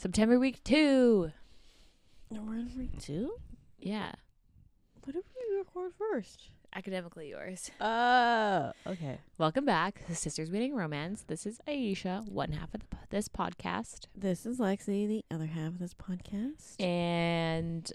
September week two. No, we're in week two. Yeah, What did we record first? academically yours. Uh, okay. Welcome back to Sisters Reading Romance. This is Aisha, one half of the, this podcast, This is Lexi, the other half of this podcast. and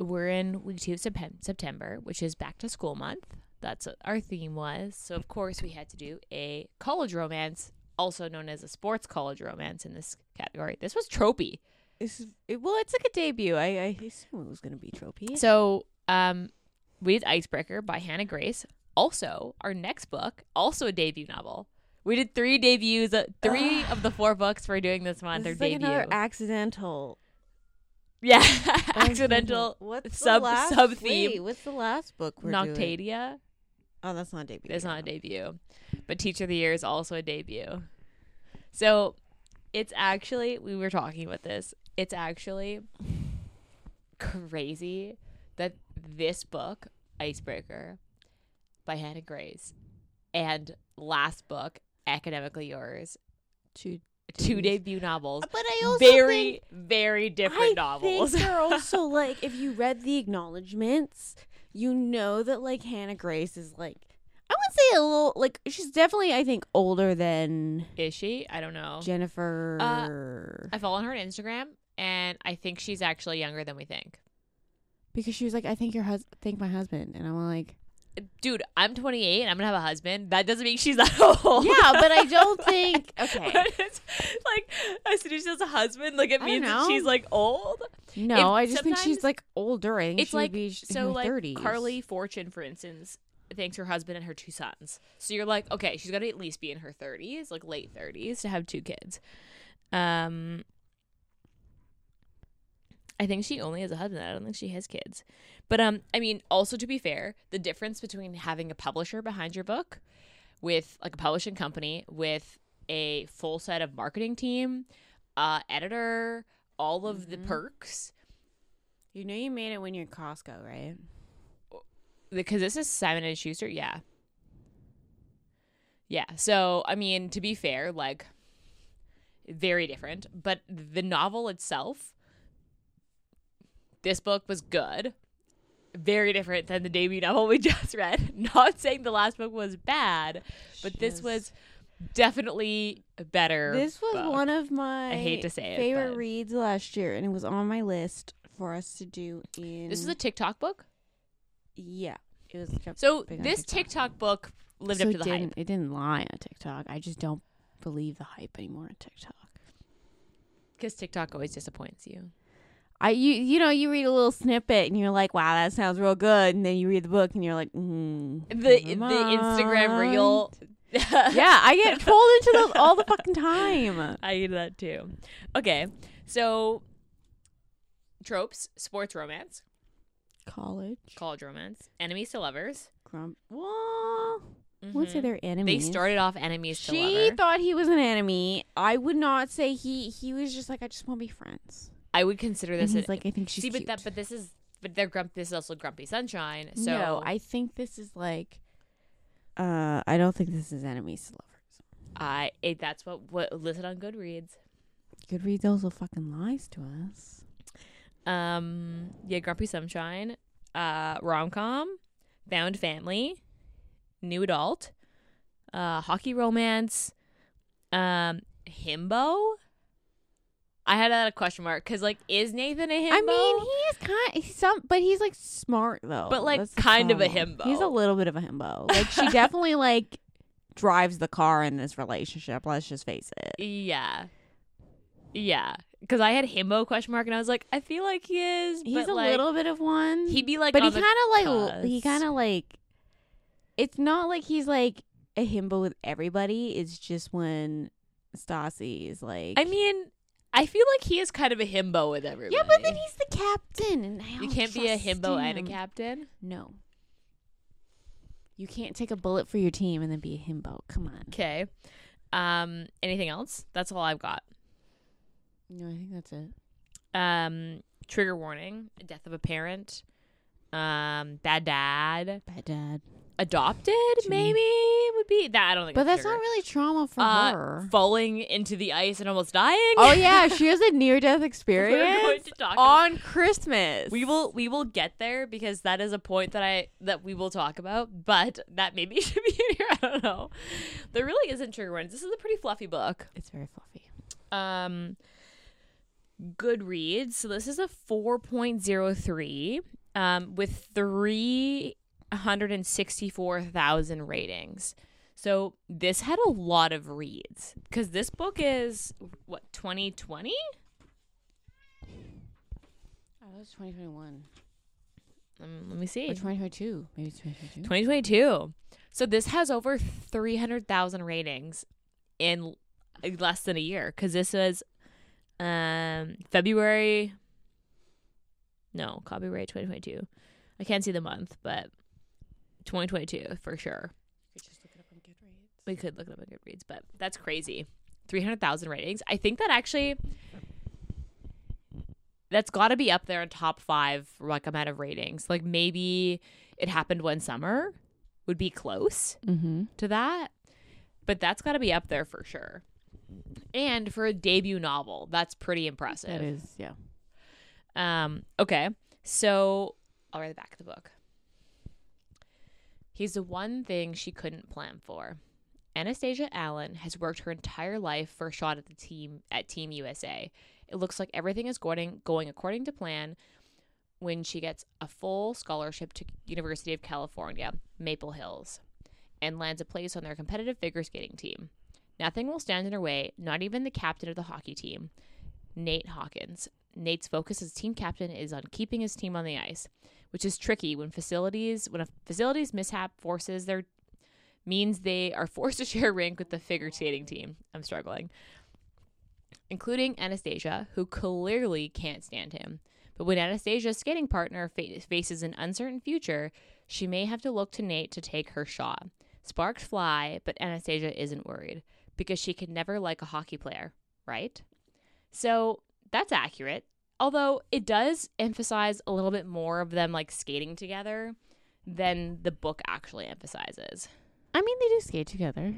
we're in week two of Septem- September, which is back to school month. That's what our theme was. So of course we had to do a college romance, also known as a sports college romance in this category. This was tropey. This is, it, well, it's like a debut. I, I assume it was going to be trophy. So, um, we did Icebreaker by Hannah Grace. Also, our next book, also a debut novel. We did three debuts. Uh, three of the four books we're doing this month this are like debut. another accidental. yeah, accidental. What's sub- the last, sub-theme. Wait, what's the last book we're doing? Oh, that's not a debut. It's not a debut, but Teacher of the Year is also a debut. So, it's actually we were talking about this. It's actually crazy that this book, Icebreaker, by Hannah Grace, and last book, Academically Yours, Two, two debut novels, But I also very, very different I novels. think they're also like if you read the acknowledgments, you know that like Hannah Grace is like I would say a little like she's definitely I think older than Is she? I don't know. Jennifer uh, I follow her on Instagram, and I think she's actually younger than we think. because she was like I think your hus think my husband and I'm like Dude, I'm 28 I'm gonna have a husband. That doesn't mean she's that old. yeah, but I don't think okay. Like as soon as she has a husband, like it means that she's like old. No, If I just think she's like older. I think It's like be sh- in so her like 30s. Carley Fortune, for instance, thanks her husband and her two sons. So you're like, okay, she's got to at least be in her 30s, like late 30s, to have two kids. Um, I think she only has a husband. I don't think she has kids. But um, I mean, also to be fair, the difference between having a publisher behind your book, with like a publishing company, with a full set of marketing team, uh, editor, all of the Mhm. perks. You know you made it when you're Costco, right? because this is Simon and Schuster, yeah. Yeah. So, I mean, to be fair, like very different, but the novel itself this book was good. Very different than the debut novel we just read. Not saying the last book was bad, but this was definitely a better. This was book. one of my I hate to say it, favorite but- reads last year, and it was on my list for us to do in. This is a TikTok book. yeah. It was So this TikTok. TikTok book lived So up to the hype. It didn't lie on TikTok. I just don't believe the hype anymore on TikTok. Because TikTok always disappoints you. I you you know you read a little snippet and you're like, wow, that sounds real good, and then you read the book and you're like, mm, The the Instagram reel. yeah, I get pulled into those all the fucking time. I do that too. Okay, so tropes: sports romance, College, college romance, enemies to lovers. grump. Well, I would say they're enemies. They started off enemies to She thought he was an enemy. I would not say he. He was just like, I just want to be friends. I would consider And this. he's a- like, I think she's see, but cute. that, but this is, but they're grump. This is also grumpy sunshine. So no, I think this is like. Uh, I don't think this is enemies to lovers. I, it, that's what what listed on Goodreads. Goodreads also fucking lies to us. Um, yeah, grumpy sunshine, uh, rom com, found family, new adult, uh, hockey romance, um, himbo. I had a question mark because like, is Nathan a himbo? I mean, he is kind. He's some, but he's like smart though. But, like, That's kind of a himbo. He's a little bit of a himbo. Like she definitely like drives the car in this relationship. Let's just face it. yeah, yeah. Because I had himbo question mark and I was like, I feel like he is. He's but, a like, little bit of one. He'd be like, but he kind of like he kind of like. It's not like he's like a himbo with everybody. It's just when Stassi is like. I mean, I feel like he is kind of a himbo with everybody. yeah, but then he's the captain, and I You can't be a himbo and a captain. No. You can't take a bullet for your team and then be a himbo. Come on. Okay. Um. Anything else? That's all I've got. No, I think that's it. Um. Trigger warning: death of a parent. Um. Bad dad. Bad dad. Adopted Gee. maybe would be that. I don't think. But that's not really trauma for uh, her. falling into the ice and almost dying. Oh yeah, she has a near death We're going experience to talk about- on Christmas. We will we will get there because that is a point that I that we will talk about, but that maybe should be in here. I don't know. There really isn't trigger warnings. This is a pretty fluffy book. It's very fluffy. Um Goodreads. So this is a 4.03 um with 364,000 ratings. So this had a lot of reads cuz this book is what 2020? Oh, that was 2021 Um, let me see. or 2022. Maybe it's 2022. 2022. So this has over 300,000 ratings in less than a year cuz this was um February No, copyright 2022. I can't see the month, but 2022 for sure. could just look it up on Goodreads. We could look it up on Goodreads, but that's crazy. 300,000 ratings. I think that actually that's got to be up there in top 5 for like amount of ratings. Like maybe it happened one summer would be close Mm-hmm. to that, but that's got to be up there for sure. And for a debut novel, that's pretty impressive. That is, yeah. Um, okay. So I'll write the back of the book. He's the one thing she couldn't plan for. Anastasia Allen has worked her entire life for a shot at the team at Team USA. It looks like everything is going going according to plan when she gets a full scholarship to University of California, Maple Hills, and lands a place on their competitive figure skating team. Nothing will stand in her way, not even the captain of the hockey team, Nate Hawkins. Nate's focus as team captain is on keeping his team on the ice, which is tricky when facilities when a facilities mishap forces their means they are forced to share a rink with the figure skating team. I'm struggling. Including Anastasia, who clearly can't stand him. But when Anastasia's skating partner fa- faces an uncertain future, she may have to look to Nate to take her shot. Sparks fly, but Anastasia isn't worried because she could never like a hockey player, right? So that's accurate. Although it does emphasize a little bit more of them like skating together than the book actually emphasizes. I mean, they do skate together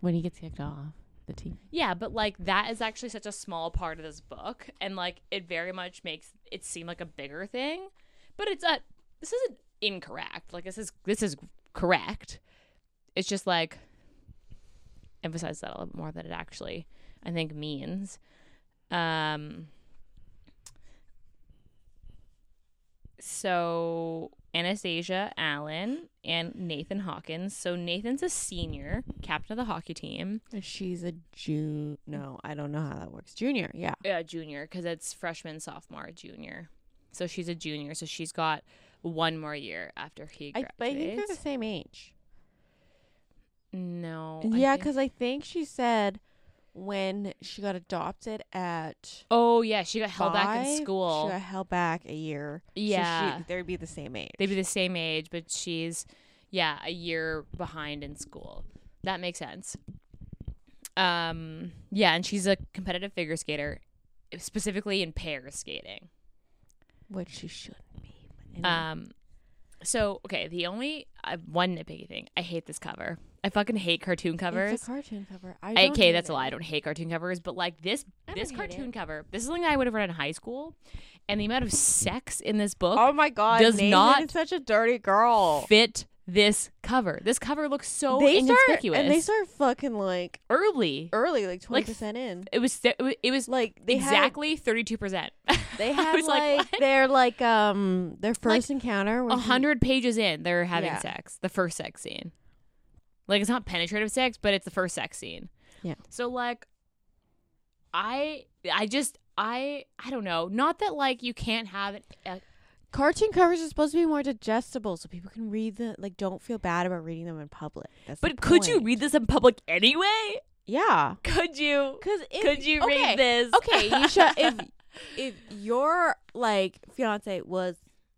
when he gets kicked off the team. Yeah, but like that is actually such a small part of this book and like it very much makes it seem like a bigger thing. But it's a this isn't incorrect. Like this is this is correct. It's just like emphasize that a little bit more than it actually I think means. Um so Anastasia Allen and Nathan Hawkins. So Nathan's a senior, captain of the hockey team. She's a June. No, I don't know how that works. Junior, yeah. uh, junior because it's freshman, sophomore, junior. So she's a junior. So she's got one more year after he I, but I think they're the same age. no. I Yeah, because I think she said when she got adopted at oh yeah, she got held back in school. She got held back a year. So Yeah. she, they'd be the same age. They'd be the same age, but she's yeah a year behind in school. That makes sense. Um. Yeah, and she's a competitive figure skater, specifically in pair skating. which she shouldn't be. Anyway. Um, so okay, the only uh, one nitpicky thing, I hate this cover. I fucking hate cartoon covers. It's a cartoon cover. I okay, that's it. a lie. I don't hate cartoon covers, but like this I this cartoon cover, this is something I would have read in high school, and the amount of sex in this book Oh my god, does Nathan not such a dirty girl. fit this cover. This cover looks so they start inconspicuous. and they start fucking like early. early, like twenty Like, percent in. It was it was, Like they exactly thirty two percent. they had like, like, their like um their first encounter. A hundred pages in, they're having Yeah. sex. The first sex scene. Like it's not penetrative sex, but it's the first sex scene. Yeah. So like, I I just I I don't know. Not that like you can't have it. Uh, cartoon covers are supposed to be more digestible, so people can read the like. Don't feel bad about reading them in public. That's but could you read this in public anyway? Yeah, Could you? because Could you okay, read this? Okay, you should. If if your like fiance was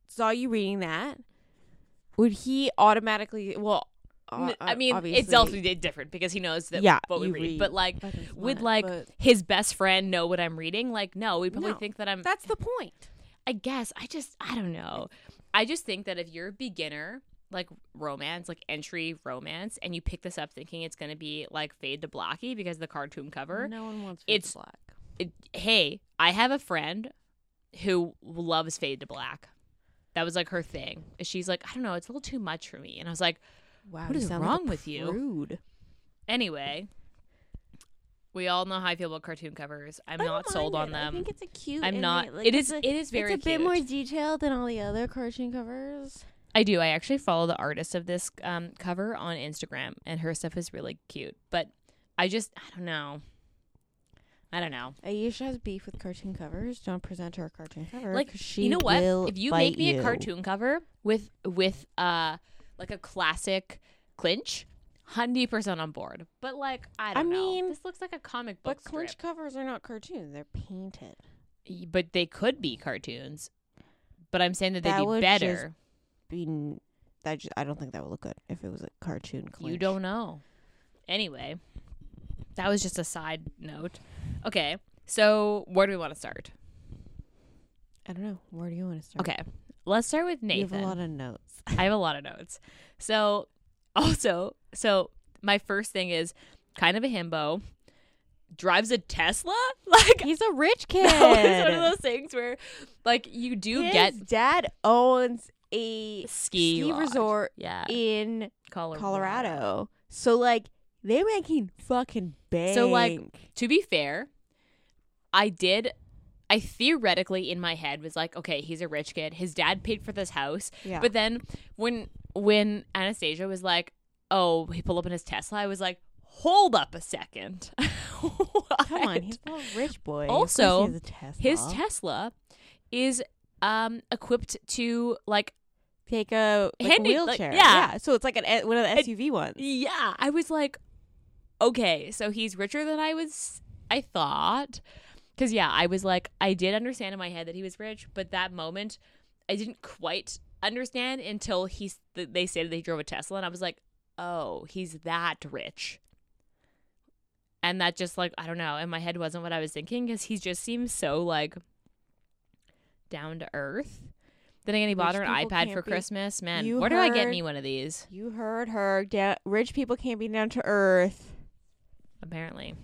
saw you reading that, would he automatically? Well, uh, I mean, obviously, it's also different because he knows that Yeah, what we read. read But like, would like but his best friend know what I'm reading? Like, no, we'd probably No. think that I'm. that's the point. I guess I just I don't know. I just think that if you're a beginner, like romance, like entry romance, and you pick this up thinking it's gonna be like fade to blacky because of the cartoon cover. No one wants It's- Fade to black. It, hey, I have a friend who loves fade to black. That was like her thing. She's like, I don't know, it's a little too much for me. And I was like, Wow, What is sound like wrong with you? prude. anyway. We all know how I feel about cartoon covers. I'm I not sold on it. I think it's a cute. I'm not. like, it is. A, it is very. it's a bit more detailed than all the other cartoon covers. I do. I actually follow the artist of this um, cover on Instagram, and her stuff is really cute. But I just, I don't know. I don't know. Aisha has beef with cartoon covers. Don't present her a cartoon cover. Like she you know what? If you make me you. a cartoon cover with with uh like a classic clinch, hundred percent on board. But like, I I don't mean, know. This looks like a comic book but clinch strip. covers are not cartoons; they're painted. But they could be cartoons. But I'm saying that they'd That be would better. Be that just, I don't think that would look good if it was a cartoon. Clinch. You don't know. Anyway, that was just a side note. Okay, so where do we want to start? I don't know. Where do you want to start? Okay, let's start with You Nathan. have a lot of notes. I have a lot of notes. So, also, so my first thing is kind of a himbo. Drives a Tesla? Like, He's a rich kid. no, it's one of those things where, like, you do His get dad owns a ski, ski resort Yeah, in Colorado. Colorado. So like they're making fucking bank. So, like, To be fair, I did. I theoretically in my head was like, okay, he's a rich kid. His dad paid for this house. yeah. But then when when Anastasia was like, "Oh, he pulled up in his Tesla," I was like, "Hold up a second. come on, he's not a rich boy. Also, Tesla. His Tesla is um equipped to like take a like, Handy- like, wheelchair. yeah. So it's like an one of the It- SUV ones. yeah. I was like, okay, so he's richer than I was. I thought. Because, yeah, I was like, I did understand in my head that he was rich, but that moment, I didn't quite understand until th- they said they drove a Tesla, and I was like, oh, he's that rich. And that just, like, I don't know, in my head wasn't what I was thinking because he just seems so, like, down to earth. Then again, he bought her an iPad for be- Christmas. Man, You where do I get me one of these? You heard her. Da- rich people can't be down to earth. apparently.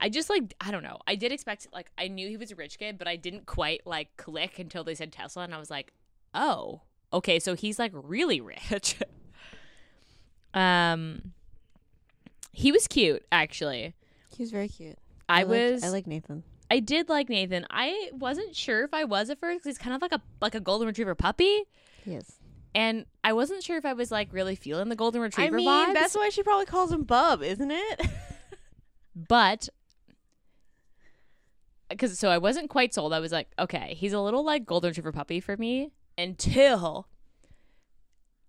I just like I don't know. I did expect like I knew he was a rich kid, but I didn't quite like click until they said Tesla and I was like, "Oh, okay, so he's like really rich." um he was cute actually. He was very cute. I, liked- was I like Nathan. I did like Nathan. I wasn't sure if I was at first cuz he's kind of like a like a golden retriever puppy. Yes. And I wasn't sure if I was like really feeling the golden retriever I mean, vibes. that's why she probably calls him Bub, isn't it? but because so I wasn't quite sold. I was like, okay, he's a little like golden retriever puppy for me until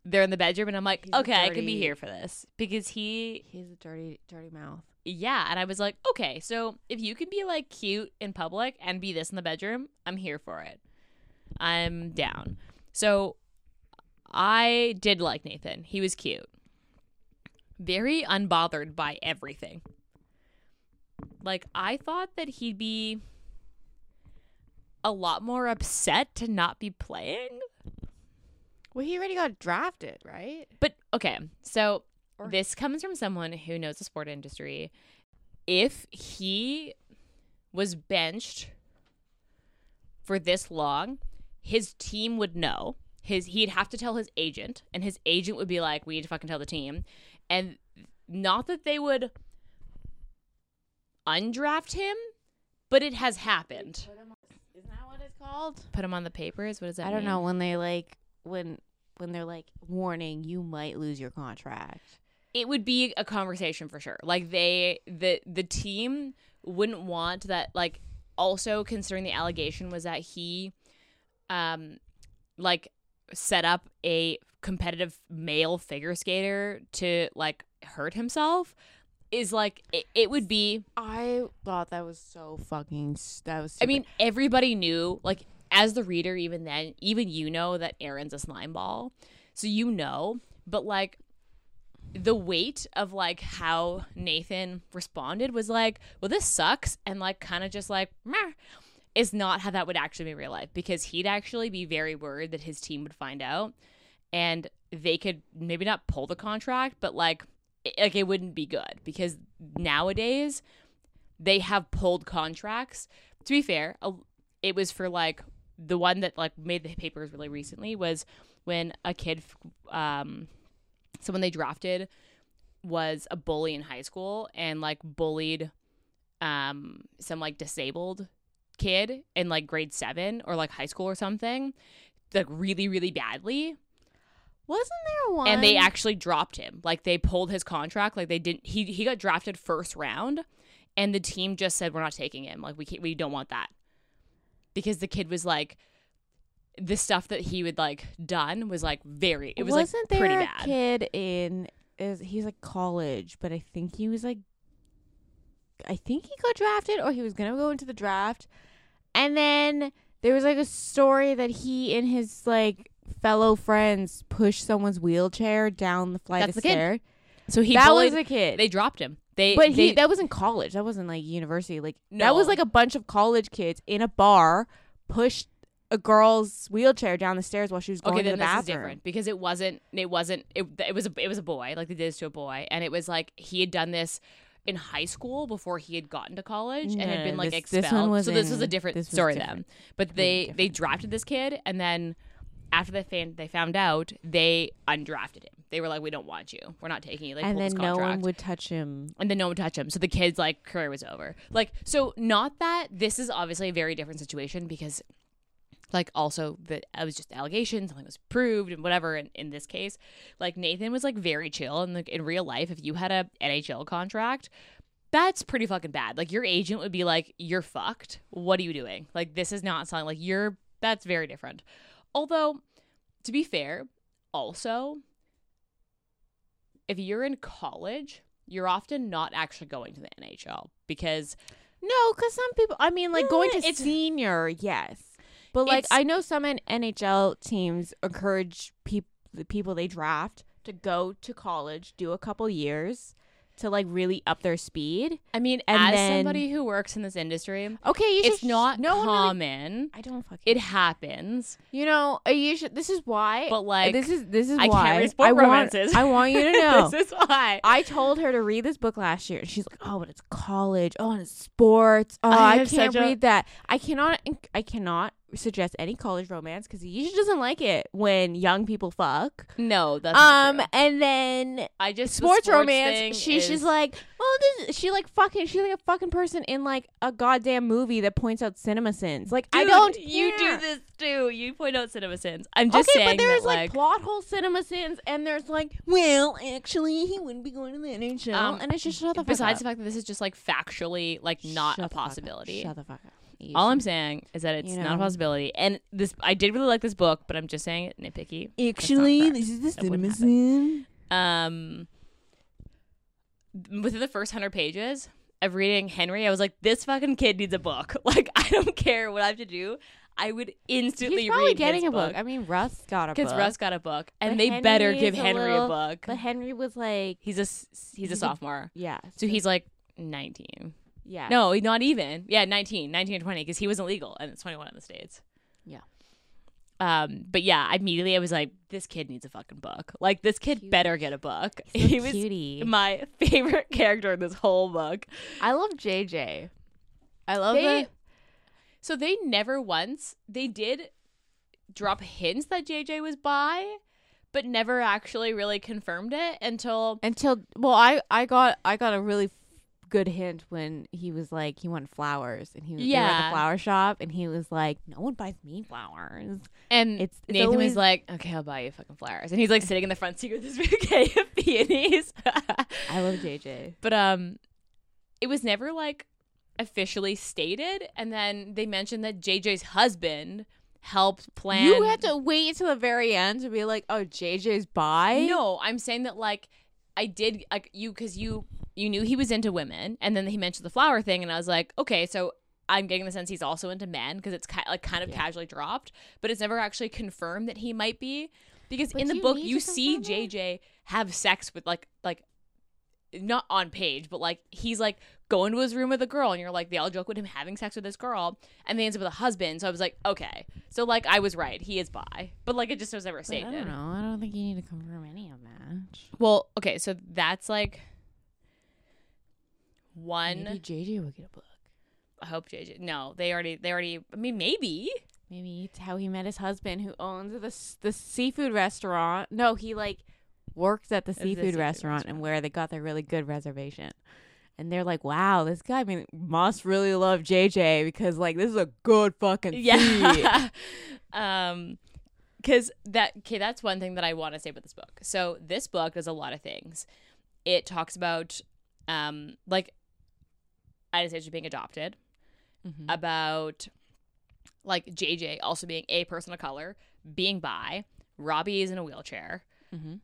they're in the bedroom, and I'm like, He's okay, I can be here for this because he, He's a dirty, dirty mouth. yeah. And I was like, okay, so if you can be like cute in public and be this in the bedroom, I'm here for it. I'm down. So I did like Nathan. He was cute. Very unbothered by everything. Like I thought that he'd be a lot more upset to not be playing. Well, he already got drafted, right? But okay, so Or- this comes from someone who knows the sport industry. If he was benched for this long, his team would know. His he'd have to tell his agent, and his agent would be like, "We need to fucking tell the team," and not that they would undraft him, but it has happened. Isn't that what it's called? Put him on the papers. What does that? I don't mean? know when they like when when they're like warning you might lose your contract. it would be a conversation for sure. Like they the the team wouldn't want that like also considering the allegation was that he um like set up a competitive male figure skater to like hurt himself is like it, it would be I thought that was so fucking. That was. I mean everybody knew like as the reader even then even you know that Aaron's a slime ball so you know but like the weight of like how Nathan responded was like, well, this sucks, and like kind of just like, Meh, is not how that would actually be in real life because he'd actually be very worried that his team would find out. and they could maybe not pull the contract, but like like it wouldn't be good because nowadays they have pulled contracts. To be fair, it was for like the one that like made the papers really recently was when a kid um someone they drafted was a bully in high school and like bullied um some like disabled kid in like grade 7 or like high school or something like really really badly Wasn't there one? and they actually dropped him. Like they pulled his contract. Like they didn't he he got drafted first round and the team just said we're not taking him. Like we can't, we don't want that. Because the kid was like the stuff that he would like done was like very it was Wasn't like pretty there bad. a kid in is he's like college, but I think he was like I think he got drafted or he was gonna go into the draft. And then there was like a story that he in his like fellow friends push someone's wheelchair down the flight That's of the kid. stairs. so he that bullied was a kid. they dropped him they but he that was in college. That wasn't like university. Like no. that was like a bunch of college kids in a bar pushed a girl's wheelchair down the stairs while she was going okay to the this bathroom. different because it wasn't it wasn't it, it was a it was a boy like they did this to a boy and it was like he had done this in high school before he had gotten to college and had been like this- this expelled was so this was a different this story then but they they drafted this kid and then after they found they found out they undrafted him they were like we don't want you we're not taking you they and then no one would touch him. and then no one would touch him. So the kid's like career was over. Like so, not that this is obviously a very different situation because, like, also that it was just allegations, something was proved and whatever. In, in this case, like Nathan was like very chill, and like in real life, if you had a NHL contract. That's pretty fucking bad. Like your agent would be like, "You're fucked. What are you doing? Like this is not something like you're." That's very different. Although, to be fair, also if you're in college, you're often not actually going to the NHL because No, because some people. I mean, like going to Eh, it's- senior, yes, but like I know some NHL teams encourage peop- the people they draft to go to college, do a couple years to like really up their speed. I mean, And as then- somebody who works in this industry, Okay, you it's not no one really- common. I don't fucking. It happens, you know, uh, you should. This is why. but like this is this is I can't why read sport I want. romances. I want you to know. this is why. I told her to read this book last year, and she's like, "Oh, but it's college. Oh, and it's sports. Oh, I I, can't such a- read that. I cannot. I cannot suggest any college romance because he usually doesn't like it when young people fuck. No, that's not Um, true. and then I just the sports, romance. She, is- she's like, oh, this. She like fucking. She's like a fucking person in like a goddamn movie that points out cinema sins. Like I don't. You care. do this too. You point out cinema sins. I'm just okay, saying but there's that, like, plot hole cinema sins, and there's like, well, actually, he wouldn't be going to the NHL, Um, and it's just shut the fuck besides up. the fact that this is just like factually like not Shut a the fuck up. possibility. Shut the fuck up. You All I'm saying is that it's You not a possibility. And this, I did really like this book, but I'm just saying it nitpicky. Actually, this is the cinema. Um, within the first hundred pages of reading Henry, I was like, this fucking kid needs a book. Like, I don't care what I have to do. I would instantly He's probably read getting a book. I mean, Russ got a book. because Russ got a book, and But they better give is a Henry a book. But Henry was like, he's a he's a He's a- sophomore, yeah. so he's like 19. Yeah. No, not even. Yeah, 19, 19 or 20 because he wasn't legal and it's 21 in the states. Yeah. Um, but yeah, immediately I was like, this kid needs a fucking book. Like this kid Cute. better get a book. He was cutie. my favorite character in this whole book. I love JJ. I love They- the So they never once they did drop hints that JJ was bi, but never actually really confirmed it until until well, I I got I got a really good hint when he was like he wanted flowers and he was were at the flower shop and he was like no one buys me flowers. and It's, it's Nathan always, was like, "Okay, I'll buy you fucking flowers," and he's like sitting in the front seat with his bouquet of peonies. I love JJ. but um, it was never like officially stated, and then they mentioned that JJ's husband helped plan. You had to wait until the very end to be like, oh, JJ's bi. No, I'm saying that like I did like you because you you knew he was into women, and then he mentioned the flower thing, and I was like, okay, so I'm getting the sense he's also into men because it's ki- like kind of Yeah. casually dropped, but it's never actually confirmed that he might be because But in the book you see. JJ have sex with like like not on page, but like he's like going to his room with a girl, and you're like they all joke with him having sex with this girl, and they ends up with a husband. So I was like, okay, so like I was right, he is bi, but like it just was never stated. I don't know. I don't think you need to confirm any of that. Well, okay, so that's like one. Maybe JJ will get a book. I hope JJ. No, they already. They already. I mean, maybe. Maybe it's how he met his husband, who owns the the seafood restaurant. No, he like works at the the seafood, seafood restaurant, restaurant. and where they got their really good reservation. And they're like, "Wow, this guy I mean, must really love JJ because like this is a good fucking. Yeah. um, because that okay, that's one thing that I want to say about this book. So this book does a lot of things. It talks about, um, like Anastasia being adopted, Mhm. about like JJ also being a person of color, being bi. Robbie is in a wheelchair. Mhm.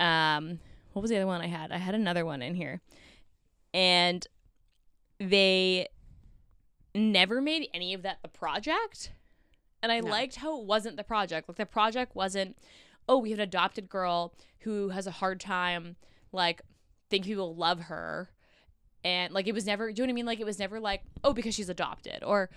um what was the other one i had i had another one in here and they never made any of that the project and i No. liked how it wasn't the project like the project wasn't oh we have an adopted girl who has a hard time like think people love her and like it was never do you know what i mean like it was never like oh because she's adopted or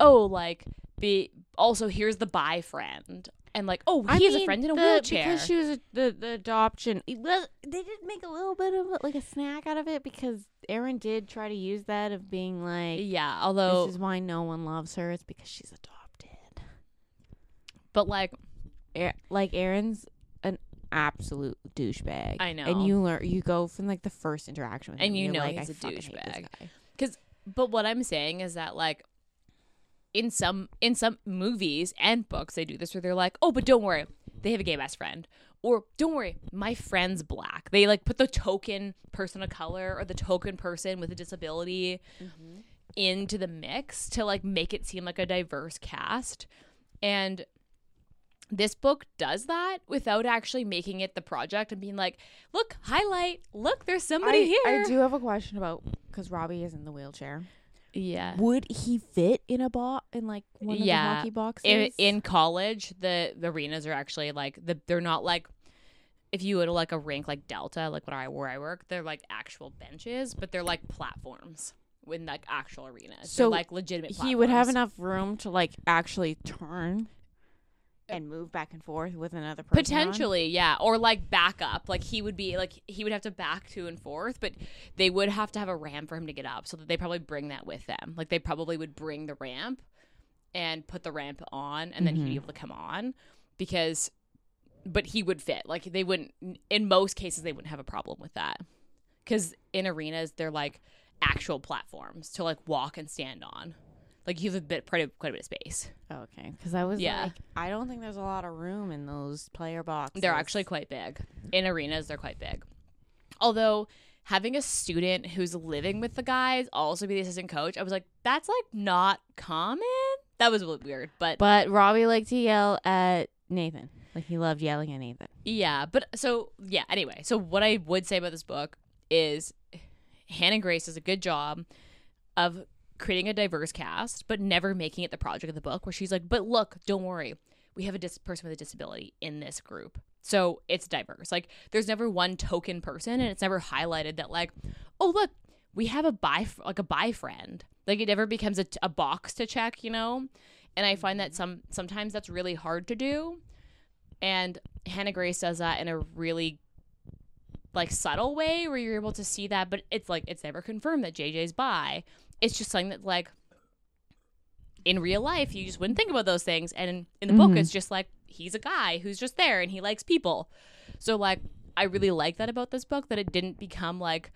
oh like be also here's the bi friend and like oh I he has a friend in a the- wheelchair because she was a, the the adoption. was- They did make a little bit of like a snack out of it because Aaron did try to use that of being like, Yeah, although "This is why no one loves her. It's because she's adopted." but like like Aaron's absolute douchebag. I know. and you learn you go from like the first interaction with him, And you know like, he's I a douchebag. guy. but what I'm saying is that like in some in some movies and books they do this where they're like, "Oh, but don't worry. They have a gay best friend." Or don't worry, my friend's black. They like put the token person of color or the token person with a disability Mm-hmm. into the mix to like make it seem like a diverse cast. And this book does that without actually making it the project and being like, look, highlight, look, there's somebody I, here. I do have a question about because Robbie is in the wheelchair. Yeah. Would he fit in a box in like one of Yeah. the hockey boxes? In, in college, the, the arenas are actually like the they're not like if you go to like a rink like Delta, like where I where I work, they're like actual benches, but they're like platforms in like actual arenas. So they're like legitimate. he would have enough room to like actually turn and move back and forth with another person. on? Potentially, yeah, or like back up. Like he would be like he would have to back to and forth, but they would have to have a ramp for him to get up. So that they probably bring that with them. Like they probably would bring the ramp and put the ramp on, and then he'd be Mhm. able to come on because. But he would fit. Like they wouldn't. In most cases, they wouldn't have a problem with that because in arenas they're like actual platforms to like walk and stand on. Like you have a bit, quite a, quite a bit of space. Oh, okay, because I was Yeah. like, I don't think there's a lot of room in those player boxes. They're actually quite big. In arenas, they're quite big. Although having a student who's living with the guys also be the assistant coach, I was like, that's like not common. That was really weird, but, But Robbie liked to yell at Nathan. Like he loved yelling at Nathan. yeah. But so yeah. Anyway, so what I would say about this book is Hannah Grace does a good job of creating a diverse cast, but never making it the project of the book. Where she's like, but look, don't worry, we have a dis- person with a disability in this group. So it's diverse. Like there's never one token person, and it's never highlighted that like, oh look, we have a bi like a bi friend. Like it never becomes a, a box to check, you know. And I find that mm-hmm. some sometimes that's really hard to do. And Hannah Grace does that in a really like subtle way where you're able to see that, but it's like it's never confirmed that JJ's bi. It's just something that like in real life you just wouldn't think about those things and in, in the book Mhm. it's just like he's a guy who's just there and he likes people so like i really like that about this book that it didn't become like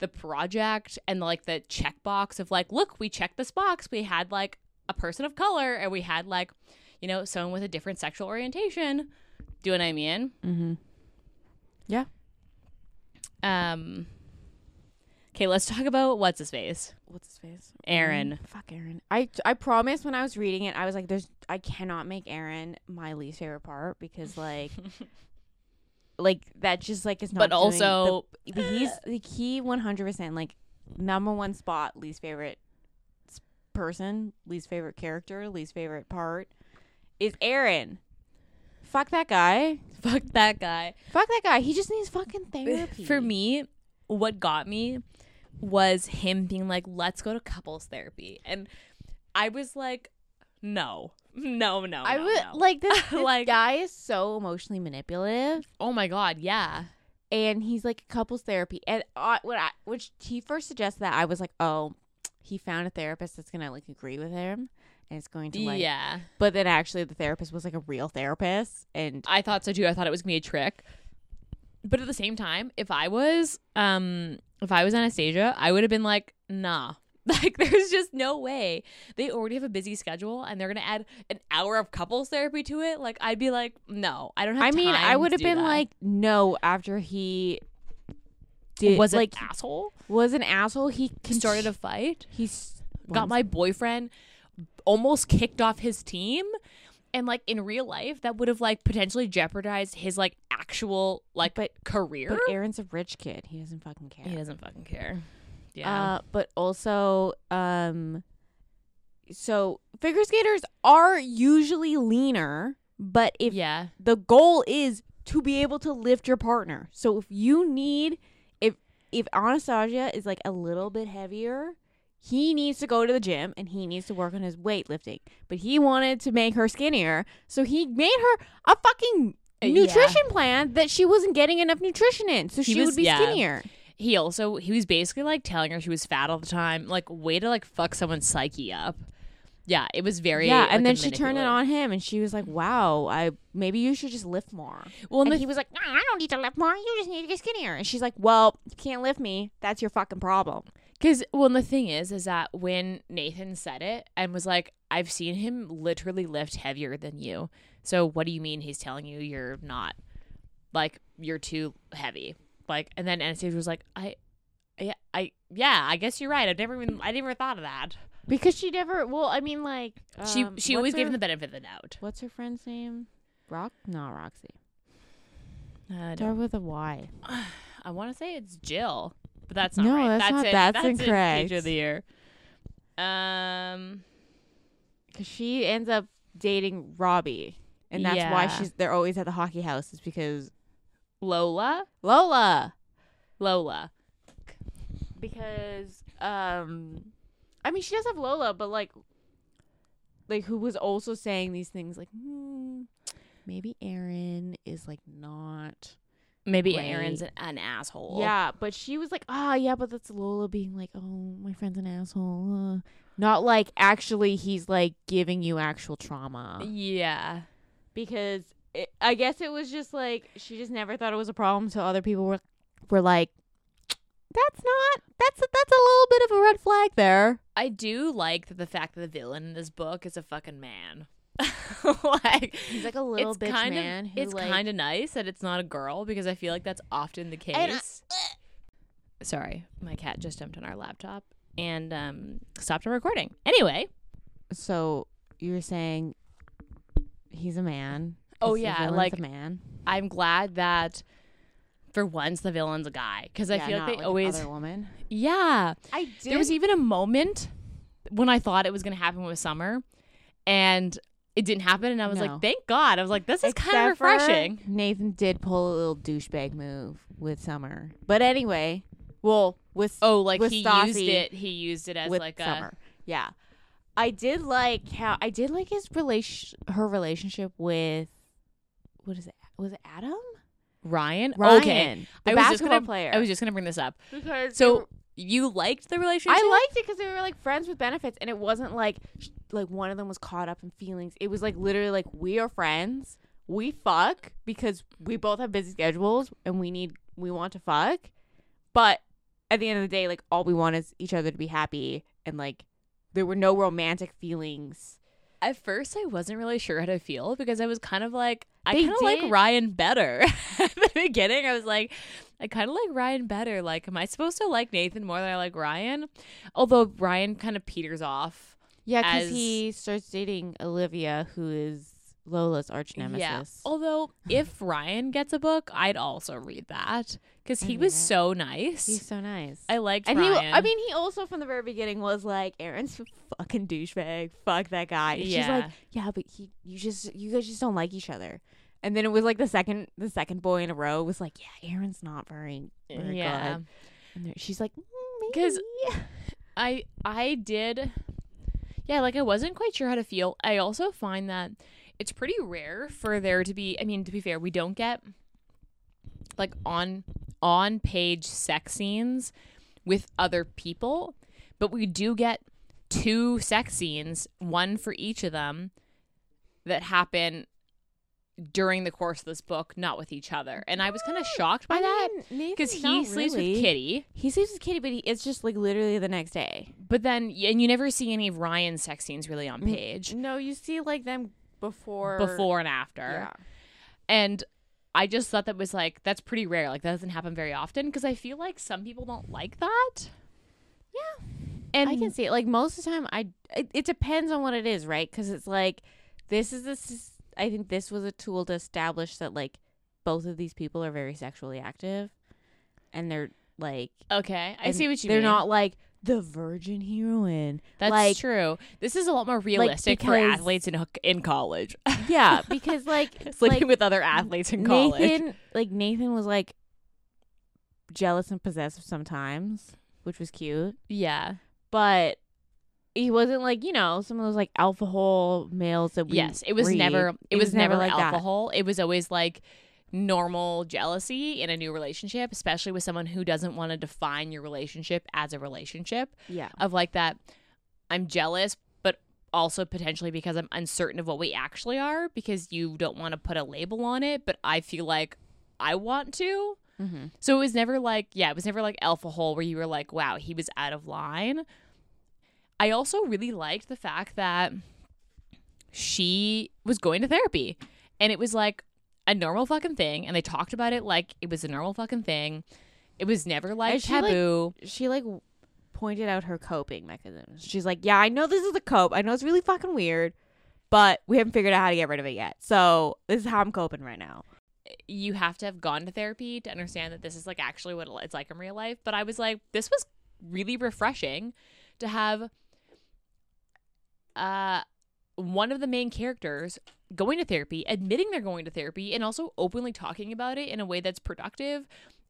the project and like the checkbox of like look we checked this box we had like a person of color and we had like you know someone with a different sexual orientation do you know what i mean Mm-hmm. Yeah. Um okay let's talk about what's his face What's his face? Aaron. Mm, fuck Aaron. I I promised when I was reading it, I was like, "There's I cannot make Aaron my least favorite part because like, like that just like is not. but also the, the- he's like he one hundred percent like number one spot least favorite person, least favorite character, least favorite part is Aaron. Fuck that guy. fuck that guy Fuck that guy. He just needs fucking therapy. for me what got me was him being like, "Let's go to couples therapy," and I was like, "No, no, no." I no, would no." like this, this Like- guy is so emotionally manipulative. Oh my god, yeah. and he's like couples therapy and I, when I which he first suggested that I was like oh he found a therapist that's gonna like agree with him and it's going to like yeah. but then actually the therapist was like a real therapist and I thought so too. I thought it was gonna be a trick. But at the same time, if I was um if I was Anastasia, I would have been like, nah. Like there's just no way. They already have a busy schedule and they're gonna add an hour of couples therapy to it. Like I'd be like, no, I don't have I mean I would have been that. like no after he did was like an asshole? was an asshole he con- Started a fight, he's got my boyfriend almost kicked off his team. And like in real life, that would have like potentially jeopardized his like actual like But- career. but Aaron's a rich kid he doesn't fucking care he doesn't fucking care. Yeah. Uh, but also, um, so figure skaters are usually leaner, but if yeah. the goal is to be able to lift your partner, so if you need, if if Anastasia is like a little bit heavier, he needs to go to the gym and he needs to work on his weightlifting. But he wanted to make her skinnier, so he made her a fucking Uh, yeah. nutrition plan that she wasn't getting enough nutrition in, so He she was- would be yeah. skinnier. he also he was basically like telling her she was fat all the time like way to like fuck someone's psyche up yeah it was very yeah, like, and then she turned it on him, and she was like, "Wow, I maybe you should just lift more." well And and he was like, "No, I don't need to lift more. You just need to get skinnier." And she's like, "Well, you can't lift me. That's your fucking problem." Because well the thing is is that when nathan said it and was like i've seen him literally lift heavier than you so what do you mean he's telling you you're not like you're too heavy like and then anastasia was like i yeah i yeah i guess you're right i've never even i never thought of that Because she never. Well, I mean, like she um, she always gave him the benefit of the doubt What's her friend's name? Rock? Not Roxy. I, Start with a Y. I want to say it's Jill, but that's not No, right. that's not- it. that's it. incorrect. Page of the year. Um, Because she ends up dating Robbie, and that's why she's. They're always at the hockey house. Is because Lola, Lola. Lola. because um I mean she does have Lola, but like like who was also saying these things like hmm, maybe Aaron is like not Maybe Right. Aaron's an, an asshole. Yeah, but she was like, "Ah, yeah, but that's Lola being like, "Oh, my friend's an asshole." Uh. Not like actually he's like giving you actual trauma Yeah. because it, I guess it was just like she just never thought it was a problem so other people were were like that's not that's a, that's a little bit of a red flag there. I do like that the fact that the villain in this book is a fucking man. like He's like a little bitch kind man of it's like kind of nice that it's not a girl because I feel like that's often the case. I- Sorry, my cat just jumped on our laptop and um stopped our recording. Anyway, so you were saying he's a man. Oh yeah, like- a man. I'm glad that for once the villain's a guy because I Yeah, feel like they an always other woman. yeah. I did. There was even a moment when I thought it was going to happen with Summer and it didn't happen and I was No. like thank God. I was like this is kind of Except for refreshing. Nathan did pull a little douchebag move with Summer, but anyway, well, with Oh, like with he Stassi, used it he used it as with like a Summer. Yeah, I did like how I did like his relation, her relationship with what is it? Was it Adam? Ryan. Ryan, Okay. the I was just basketball gonna, player. I was just going to bring this up. because So you liked the relationship? I liked it because they were like friends with benefits, and it wasn't like sh- like one of them was caught up in feelings. It was like literally like we are friends, we fuck because we both have busy schedules and we need we want to fuck, but at the end of the day, like all we want is each other to be happy, and like there were no romantic feelings. At first, I wasn't really sure how to feel because I was kind of like, I kind of like Ryan better. At the beginning, I was like, I kind of like Ryan better. Like, am I supposed to like Nathan more than I like Ryan? Although Ryan kind of peters off. Yeah, because he starts dating Olivia, who is Lola's arch Yeah. nemesis. Although, if Ryan gets a book, I'd also read that because he was so nice. He's so nice. I liked And he, I mean, he also from the very beginning was like, "Aaron's a fucking douchebag. Fuck that guy." And She's Yeah. like, "Yeah, but he, you just, you guys just don't like each other." And then it was like the second, the second boy in a row was like, "Yeah, Aaron's not very, very yeah. good." And she's like, mm, because maybe." I I did yeah, like I wasn't quite sure how to feel. I also find that it's pretty rare for there to be I mean, to be fair, we don't get like on on page sex scenes with other people, but we do get two sex scenes, one for each of them that happen during the course of this book, not with each other. And I was kind of shocked by I that because he sleeps really. with Kitty. He sleeps with Kitty, but he, it's just like literally the next day. But then, and you never see any of Ryan's sex scenes really on Mm, page No, you see like them before. before and after. Yeah. And I just thought that was like, that's pretty rare. Like, that doesn't happen very often because I feel like some people don't like that. Yeah. And I can see it. Like most of the time, I it, it depends on what it is, right? Because it's like this is this. I think this was a tool to establish that like both of these people are very sexually active, and they're like Okay. I see what you mean. they're mean. not like the virgin heroine. That's like- true. This is a lot more realistic for because- athletes in in college. Yeah, because like Sleeping like, with other athletes in college. Nathan, like Nathan was like jealous and possessive sometimes, which was cute, yeah. but he wasn't like you know some of those like alpha hole males that we Yes. It was read. never. It, was, never, like that. alcohol. It was always like normal jealousy in a new relationship, especially with someone who doesn't want to define your relationship as a relationship. Yeah, Of like that, I'm jealous, but also potentially because I'm uncertain of what we actually are because you don't want to put a label on it, but I feel like I want to. mm-hmm. So it was never like, yeah, it was never like alpha hole where you were like, wow, he was out of line. I also really liked the fact that she was going to therapy and it was like a normal fucking thing. And they talked about it like it was a normal fucking thing. It was never like And she, like, taboo. she like pointed out her coping mechanisms. She's like, yeah, I know this is a cope. I know it's really fucking weird, but we haven't figured out how to get rid of it yet. So this is how I'm coping right now. you have to have gone to therapy to understand that this is like actually what it's like in real life. But I was like, this was really refreshing to have uh one of the main characters going to therapy, admitting they're going to therapy, and also openly talking about it in a way that's productive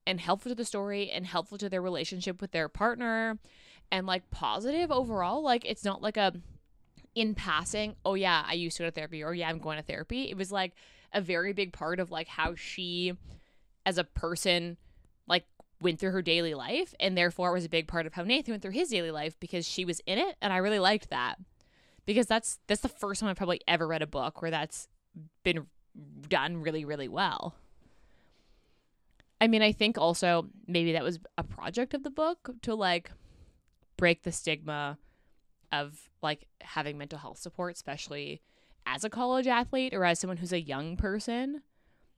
and helpful to the story and helpful to their relationship with their partner and like positive overall. Like it's not like a in passing, oh yeah, I used to go to therapy or yeah, I'm going to therapy. It was like a very big part of like how she as a person like went through her daily life and therefore it was a big part of how Nathan went through his daily life because she was in it and I really liked that. Because that's that's the first time I've probably ever read a book where that's been done really really well. I mean, I think also maybe that was a project of the book to like break the stigma of like having mental health support, especially as a college athlete or as someone who's a young person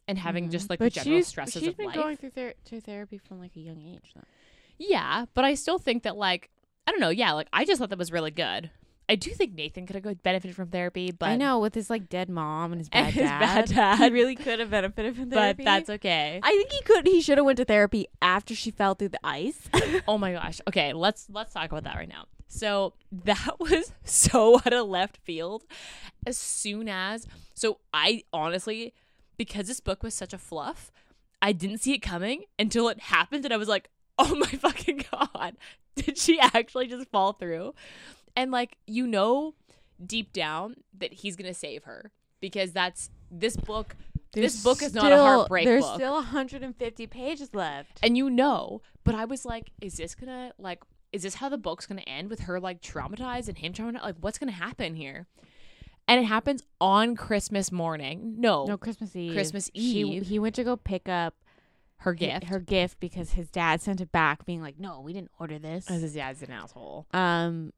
and having just mm-hmm. like the general stresses she's of been life. going through ther- to therapy from like a young age. Though. yeah, but I still think that like I don't know, yeah, like I just thought that was really good. I do think Nathan could have benefited from therapy, but I know with his like dead mom and his And bad his dad, bad he really could have benefited from therapy. but that's okay. I think he could. He should have went to therapy after she fell through the ice. oh my gosh. Okay, let's let's talk about that right now. So that was so out of left field. As soon as so I honestly, because this book was such a fluff, I didn't see it coming until it happened and I was like, oh my fucking god. Did she actually just fall through? And like, you know deep down that he's gonna save her. Because that's this book this book is not a heartbreak There's book. still 150 pages left. and you know but i was like is this gonna like is this how the book's gonna end with her like traumatized and him traumatized like what's gonna happen here and it happens on christmas morning no, No, Christmas Eve. Christmas She, Eve. he went to go pick up her gift her gift because his dad sent it back, being like, "No, we didn't order this." as his dad's an asshole Um,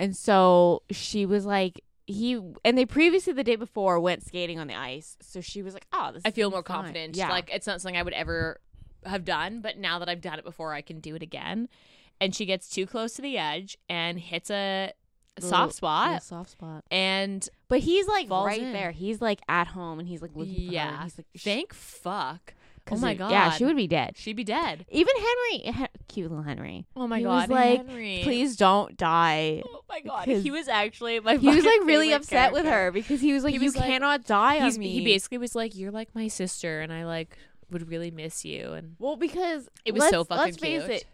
and so she was like, he and they previously the day before went skating on the ice, so she was like, "Oh, this." i feel more fine." confident Yeah, like it's not something i would ever have done but now that i've done it before i can do it again and she gets too close to the edge and hits a Little- soft spot soft spot. and But he's like right in. there. He's like at home, and he's like looking. Yeah. He's like, sh- thank fuck Oh my god Yeah, she would be dead. she'd be dead Even Henry, he- cute little Henry. oh my He god was like, Henry. Please don't die. Oh my god, he was actually my. He was like really upset with her because he was like, He "You like- cannot die on me." he basically was like, "You're like my sister," and I like would really miss you and Well, because It was so fucking let's face cute. it.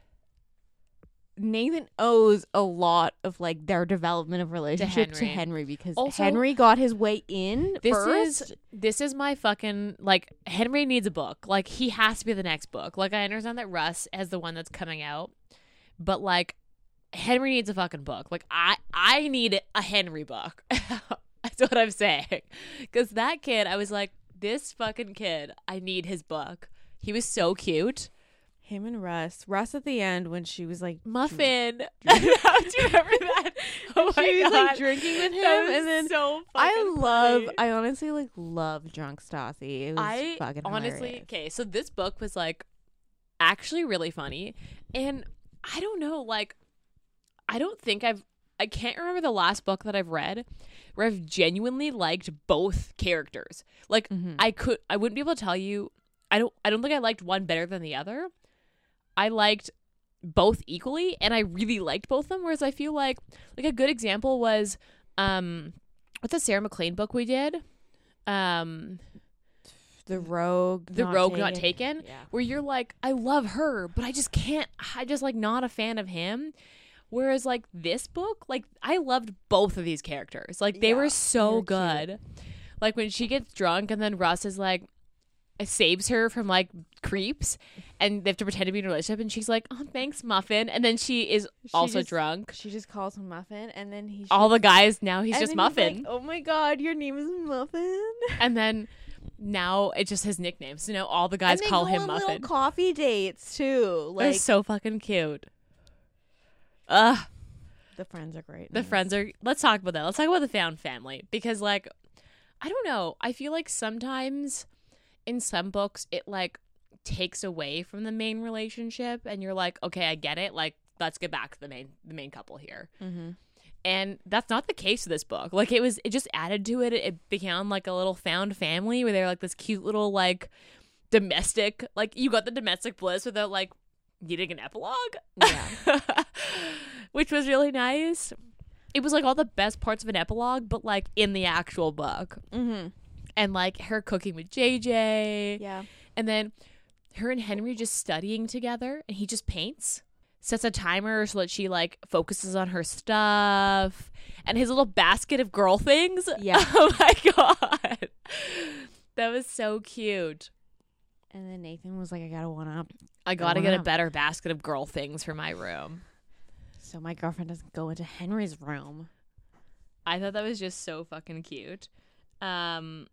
Nathan owes a lot of like their development of relationship to Henry. Henry, because Also- Henry got his way in This first. is this is my fucking like Henry needs a book. Like he has to be the next book. Like I understand that Russ has the one that's coming out, but like Henry needs a fucking book. Like I I need a Henry book. that's what I'm saying. Cuz that kid, I was like this fucking kid, I need his book. He was so cute. Him and Russ. Russ at the end when she was like Muffin. Do you remember that? Oh my she was god. like drinking with him, and then so I love. funny. I honestly like love drunk Stassi. It was I fucking honestly hilarious. okay. So this book was like actually really funny, and I don't know, like I don't think I've I can't remember the last book that I've read where I've genuinely liked both characters. Like Mhm. I could I wouldn't be able to tell you. I don't I don't think I liked one better than the other. I liked both equally and I really liked both of them whereas I feel like like a good example was um what's the Sarah MacLean book we did? Um the rogue, The Rogue Not Taken? Yeah. where you're like, I love her, but I just can't. I just like not a fan of him. Whereas like this book, like I loved both of these characters. Like they Yeah, were so good. Like when she gets drunk and then Russ is like saves her from like creeps and they have to pretend to be in a relationship and she's like, Oh thanks, Muffin and then she is She also just- drunk. She just calls him Muffin, and then he. All the guys now he's just then he's Muffin. like, oh my god, your name is Muffin. and then now it's just his nickname. So now all the guys call him on Muffin. Little coffee dates too. They're so fucking cute. Ugh. the friends are great. the friends are let's talk about that let's talk about the found family because like i don't know i feel like sometimes in some books it like takes away from the main relationship and you're like okay i get it like let's get back to the main the main couple here Mhm. and that's not the case with this book like it was it just added to it it became like a little found family where they're like this cute little like domestic like you got the domestic bliss without like needing an epilogue Yeah. which was really nice. It was like all the best parts of an epilogue, but like in the actual book. Mhm. And like her cooking with JJ. Yeah. And then her and Henry just studying together and he just paints. Sets a timer so that she like focuses on her stuff. And his little basket of girl things. Yeah. Oh my god. That was so cute. And then Nathan was like, "I gotta one up, I gotta get a better basket of girl things for my room. so my girlfriend doesn't go into Henry's room." I thought that was just so fucking cute. Um,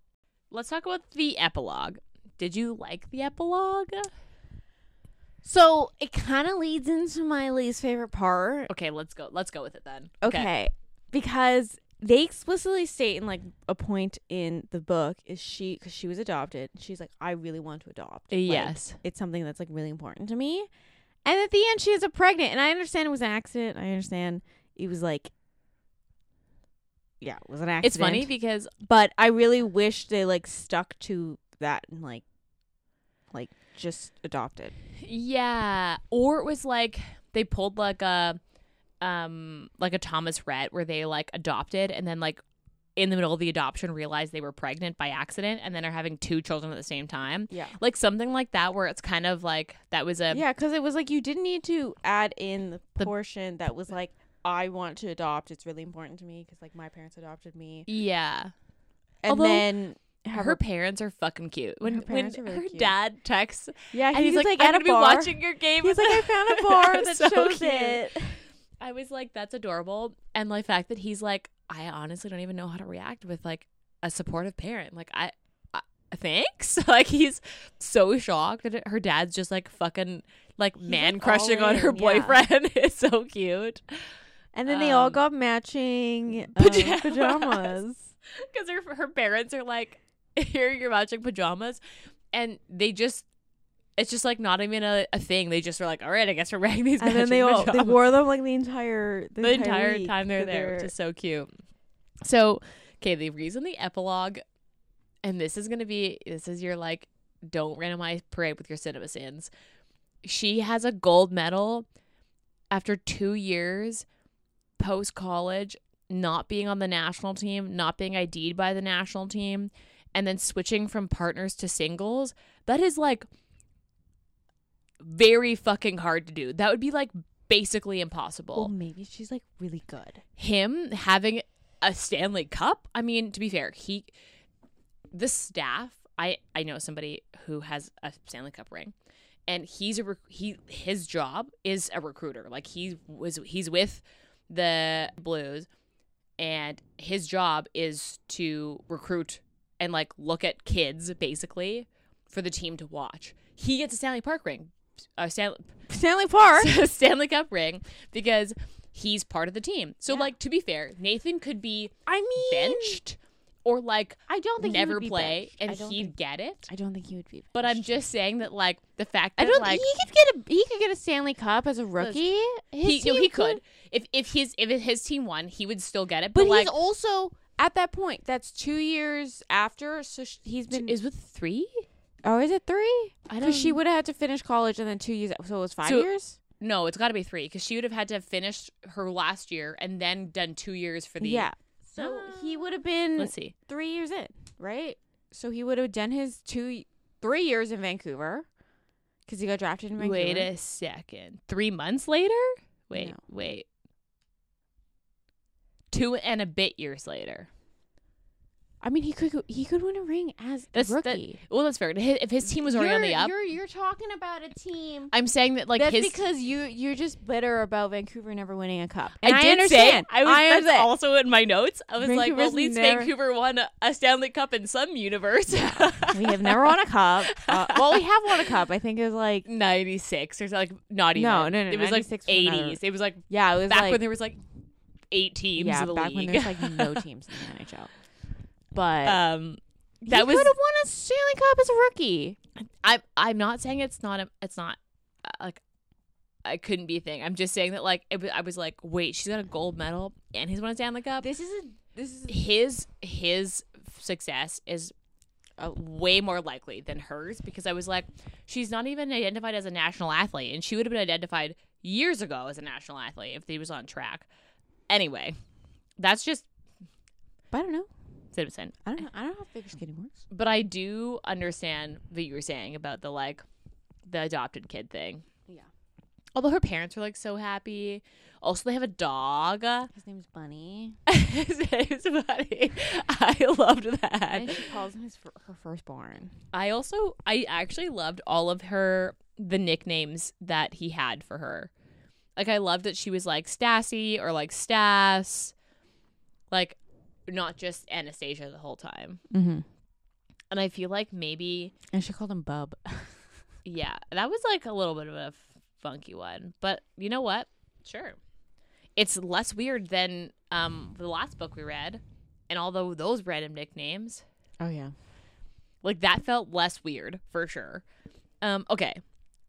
let's talk about the epilogue. Did you like the epilogue? So it kind of leads into my least favorite part. Okay, let's go. Let's go with it then. Okay. Because they explicitly state in like a point in the book is she because she was adopted. She's like, I really want to adopt. Like, Yes. it's something that's like really important to me. And at the end, she is a pregnant, and I understand it was an accident. I understand it was like, yeah, it was an accident. It's funny because but I really wish they like stuck to that and like, like just adopted. yeah, or it was like they pulled like a um like a Thomas Rhett where they like adopted and then like in the middle of the adoption realized they were pregnant by accident and then are having two children at the same time. Yeah. Like something like that where it's kind of like that was a Yeah, because it was like you didn't need to add in the, The- portion that was like, I want to adopt. It's really important to me because like my parents adopted me, yeah. and Although, then her, her, parents are fucking cute. When Her when are really her cute. dad texts yeah, and he's, like, like, I'm gonna be watching your game. He's like, I found a bar that so shows cute. it. I was like, that's adorable. And the fact that he's like, I honestly don't even know how to react with like a supportive parent. Like I, I thanks. like he's so shocked that her dad's just like fucking like He's, man crushing on her in, yeah. boyfriend. it's so cute. And then they all Um, got matching um, pajamas. pajamas. because her her parents are like, here you're watching pajamas, and they just. It's just like not even a, a thing. They just are like, all right, I guess we're wearing these. and then matching they all they wore them like the entire the, the entire week time they're there, which is so cute. So, okay, the reason the epilogue, and this is gonna be this is your like, don't randomize parade with your CinemaSins. She has a gold medal after two years post college, not being on the national team, not being ID'd by the national team, and then switching from partners to singles, that is like very fucking hard to do. That would be like basically impossible. Well, maybe she's like really good. him having a Stanley Cup. I mean, to be fair, he the staff. I I know somebody who has a Stanley Cup ring, and he's a he his job is a recruiter. Like he was he's with the Blues, and his job is to recruit and like look at kids basically for the team to watch. He gets a Stanley Park ring, a Stanley Stanley Park. Stanley Cup ring because he's part of the team. So Yeah. like to be fair, Nathan could be I mean, benched or like I don't think he never play benched. and he'd think, get it. I don't think he would be. But I'm just saying that like the fact I that don't. like he could get a. He could get a Stanley Cup as a rookie. His he no, he could if if his if his team won, he would still get it. but But, like he's also at that point. That's two years after. So sh- he's been. is with three. oh, is it three? I Because she would have had to finish college and then two years. So it was five So- years. No, it's got to be three because she would have had to have finished her last year and then done two years for the. yeah. So he would have been Let's see. three years in, right? So he would have done his two, three years in Vancouver, because he got drafted in Vancouver. Wait a second. Three months later? Wait, No. wait. Two and a bit years later. I mean, he could go- he could win a ring as That's- a that- rookie. Well, that's fair. If his team was already on the up, You're you're talking about a team. I'm saying that like that's his. because you you're just bitter about Vancouver never winning a cup. I And I, did understand. say I was. that's understand. also in my notes. I was like, well, at least never- Vancouver won a, a Stanley Cup in some universe. we have never won a cup. Uh, well, we have won a cup. I think it was like 96 or like not even. No, no, no, It was like 96 was another- 80s. It was like yeah, it was back like when there was like eight teams yeah, in the back league. when there's like no teams in the NHL. But um, he that was could have won a Stanley Cup as a rookie. I'm I'm not saying it's not a it's not uh, like I couldn't be a thing. I'm just saying that like it, I was like, wait, she's got a gold medal and he's won a Stanley Cup. This is a this is His his success is uh, way more likely than hers because I was like, she's not even identified as a national athlete, and she would have been identified years ago as a national athlete if he was on track. Anyway, that's just I don't know. citizen. I don't know. I don't know how figure skating works. But I do understand what you were saying about the like the adopted kid thing. Yeah. Although her parents were like so happy. Also, they have a dog. His name's Bunny, His name's Buddy. I loved that. and she calls him his her firstborn. I also, I actually loved all of her the nicknames that he had for her. Like, I loved that she was like Stassi or like Stas, like not just Anastasia the whole time. Mm-hmm. And I feel like maybe And she called him Bub. Yeah, that was like a little bit of a funky one, but you know what? Sure, it's less weird than um the last book we read, and although those random nicknames, Oh yeah. like that felt less weird for sure. Um, okay,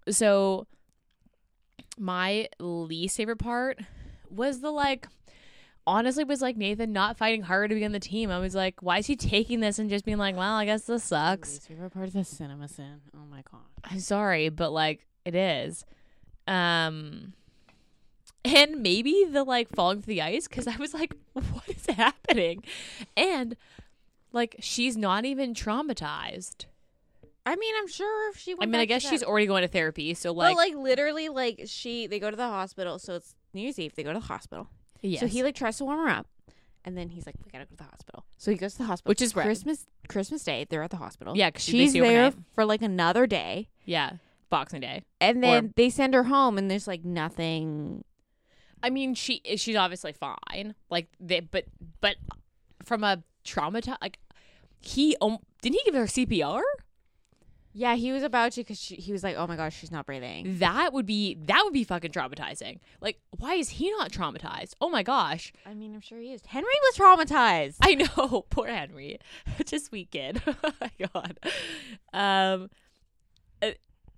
so my least favorite part was the like. Honestly, was like Nathan not fighting hard to be on the team. I was like, why is he taking this and just being like, well, I guess this sucks. Least favorite part is the cinema sin. Oh my god. I'm sorry, but like it is. Um and maybe the like falling through the ice cuz I was like what is happening? And like she's not even traumatized. I mean, I'm sure if she. I mean, I guess she's already going to therapy, so Like, like, like literally, like she they go to the hospital. So it's New Year's Eve. They go to the hospital. yes. So he like tries to warm her up, and then he's like, "We gotta go to the hospital." So he goes to the hospital, Which is. Christmas Christmas Day. They're at the hospital. Yeah, 'cause she's there overnight. for like another day, yeah, Boxing Day. and Or- then they send her home, and there's like nothing. I mean, she she's obviously fine. Like they but but from a trauma like he um, didn't he give her CPR? Yeah, he was about to because he was like, "Oh my gosh, she's not breathing." That would be that would be fucking traumatizing. Like, why is he not traumatized? Oh my gosh. I mean, I'm sure he is. Henry was traumatized. I know, poor Henry. Such a sweet kid. oh my god. Um uh,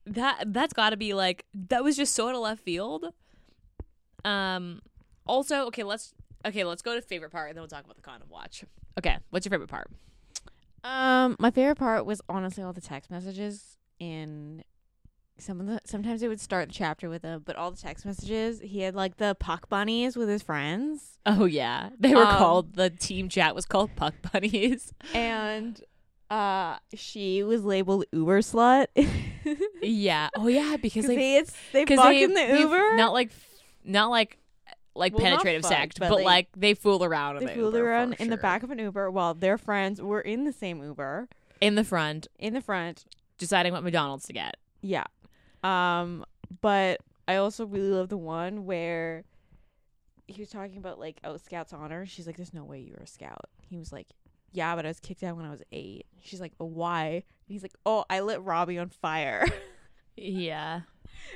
that that's got to be like that was just so out of left field. Um also, okay, let's okay, let's go to favorite part and then we'll talk about the condom watch. Okay, what's your favorite part? Um, my favorite part was honestly all the text messages and some of the sometimes it would start the chapter with a but all the text messages he had like the puck bunnies with his friends Oh yeah. They were Um, called the team chat was called Puck Bunnies. and uh she was labeled Uber slut. Yeah. Oh yeah, because Because they it's, they fuck they- in the Uber. Not like not like like Well, penetrative fucked, sex, but, but, like, like they fool around. in they the Uber, around in the back of an Uber while their friends were in the same Uber in the front, in the front. deciding what McDonald's to get. Yeah. Um, but I also really love the one where he was talking about like oh Scout's honor. She's like, There's no way you're a scout. He was like, Yeah, but I was kicked out when I was eight. She's like, But why? And he's like, Oh, I lit Robbie on fire. Yeah.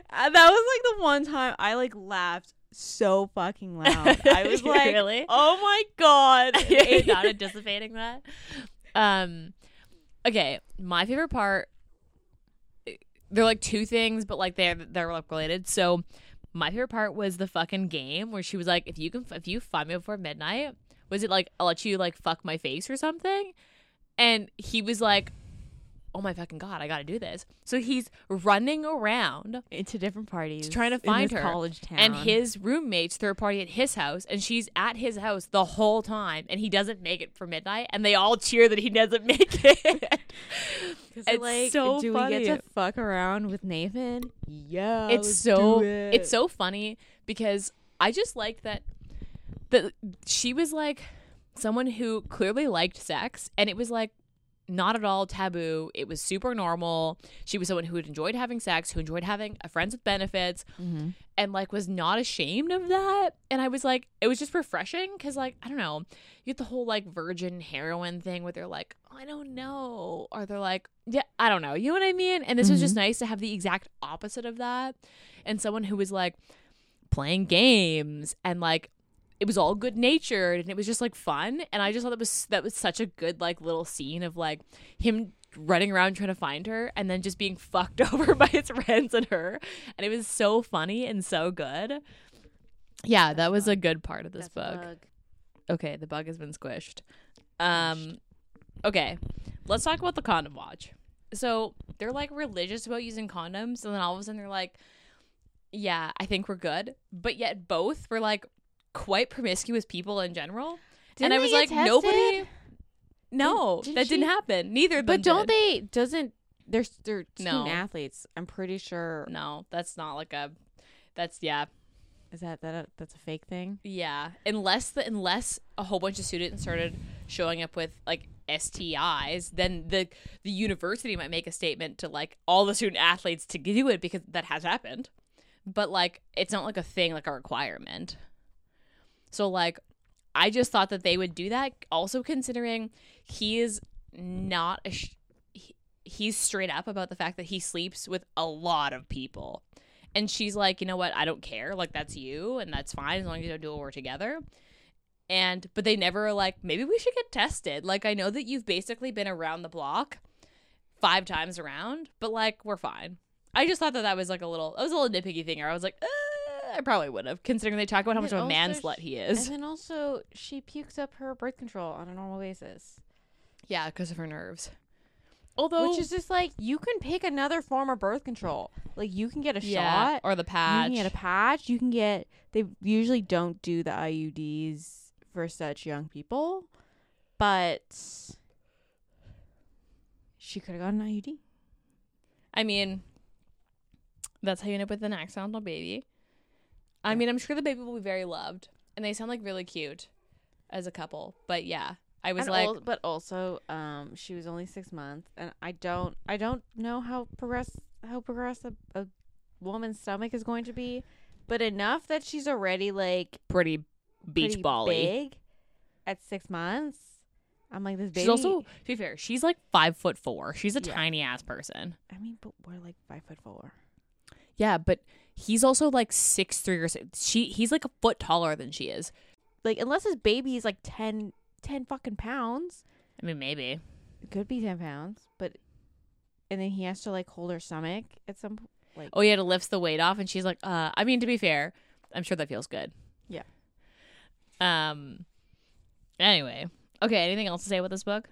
and that was like the one time I like laughed so fucking loud. I was like, really? Oh my god. Not anticipating that. Um, okay, my favorite part. They're like two things, but like they're they're like related. So, my favorite part was the fucking game where she was like, "If you can, if you find me before midnight, was it like I'll let you like fuck my face or something?" And he was like, "Oh my fucking god, I got to do this." So he's running around into different parties. trying to find her. college town. and his roommate's third party at his house, and she's at his house the whole time, and he doesn't make it for midnight, and they all cheer that he doesn't make it. It's like, so do we funny. get to fuck around with Nathan? Yeah, it's so it. it's so funny because I just liked that that she was like someone who clearly liked sex, and it was like not at all taboo. It was super normal. She was someone who had enjoyed having sex, who enjoyed having a friends with benefits, Mhm. and like was not ashamed of that. And I was like, it was just refreshing because like I don't know, you get the whole like virgin heroine thing where they're like, I don't know, or they're like, yeah, I don't know. You know what I mean? And this was just nice to have the exact opposite of that, and someone who was like playing games and like it was all good natured and it was just like fun. And i just thought that was that was such a good like little scene of like him running around trying to find her and then just being fucked over by his friends and her. And it was so funny and so good. Yeah that was a good part of this That's book. okay the bug has been squished. Um okay let's talk about the condom watch. So they're like religious about using condoms and then all of a sudden they're like yeah i think we're good. But yet both were like quite promiscuous people in general Didn't and i was like nobody no didn't that didn't happen neither of them But don't did. they? Doesn't they're they're No. student athletes? I'm pretty sure. no that's not like a that's yeah Is that that a, that's a fake thing? Yeah, unless the unless a whole bunch of students started showing up with like STIs, then the the university might make a statement to like all the student athletes to do it because that has happened. But like it's not like a thing like a requirement. So like I just thought that they would do that also considering he is not a sh- he, he's straight up about the fact that he sleeps with a lot of people. And she's like, you know what? I don't care. Like that's you, and that's fine as long as you don't do it. We're together. And but they never are like, maybe we should get tested. Like I know that you've basically been around the block five times around, but like we're fine. I just thought that that was like a little, it was a little nitpicky thing. Where I was like, I probably would have, considering they talk about how much of a man slut he And is. then also she pukes up her birth control on a normal basis, Yeah, because of her nerves. Although, which is just like you can pick another form of birth control. Like you can get a yeah, shot, or the patch. you can get a patch. You can get. They usually don't do the IUDs for such young people, but she could have got an IUD. I mean, that's how you end up with an accidental baby. I mean, I'm sure the baby will be very loved, and they sound like really cute as a couple. But yeah, I was And like, al- but also, um, she was only six months, and I don't, I don't know how progress, how progress a, a woman's stomach is going to be, but enough that she's already like pretty beach pretty bally. big at six months. I'm like this baby. She's also, to be fair, she's like five foot four. She's a Yeah. tiny ass person. I mean, but we're like five foot four. Yeah, but he's also like six three or six. She he's like a foot taller than she is. Like unless his baby is like 10, 10 fucking pounds, I mean, maybe. it could be ten pounds, but and then he has to like hold her stomach at some point. Like Oh yeah, to lifts the weight off, and she's like, uh. I mean, to be fair, I'm sure that feels good. Yeah. Um. Anyway, okay. Anything else to say about this book?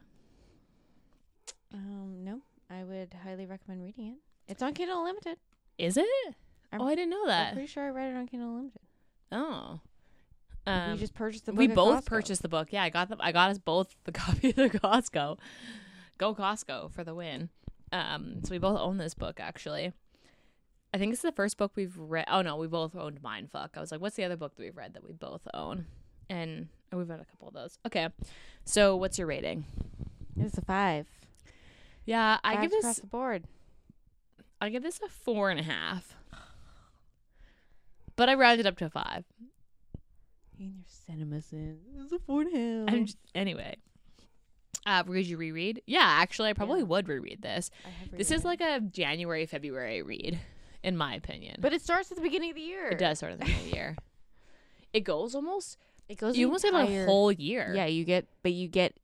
um, no, I would highly recommend reading it. It's on Kindle Unlimited. Is it? I'm- oh, I didn't know that. I'm pretty sure I read it on Kindle Unlimited. Oh. we Um, just purchased the book. we both Costco. purchased the book. Yeah, I got them. I got us both the copy of the Costco Go Costco for the win. Um, so we both own this book actually. I think it's the first book we've read. Oh no, we both owned Mindfuck. I was like, what's the other book that we've read that we both own? And oh, we've read a couple of those. Okay, so what's your rating? It's a five. Yeah, I Fives give across this. the board. I give this a four and a half. But I rounded up to a five. In your cinema sins. It's a four and a half. I'm just, anyway. Uh, would you reread? Yeah, actually, I probably Yeah. would reread this. Have This is like a January, February read, in my opinion. But it starts at the beginning of the year. it does start at the beginning of the year. It goes almost. It goes. You almost get a whole year. Yeah, you get, but you get.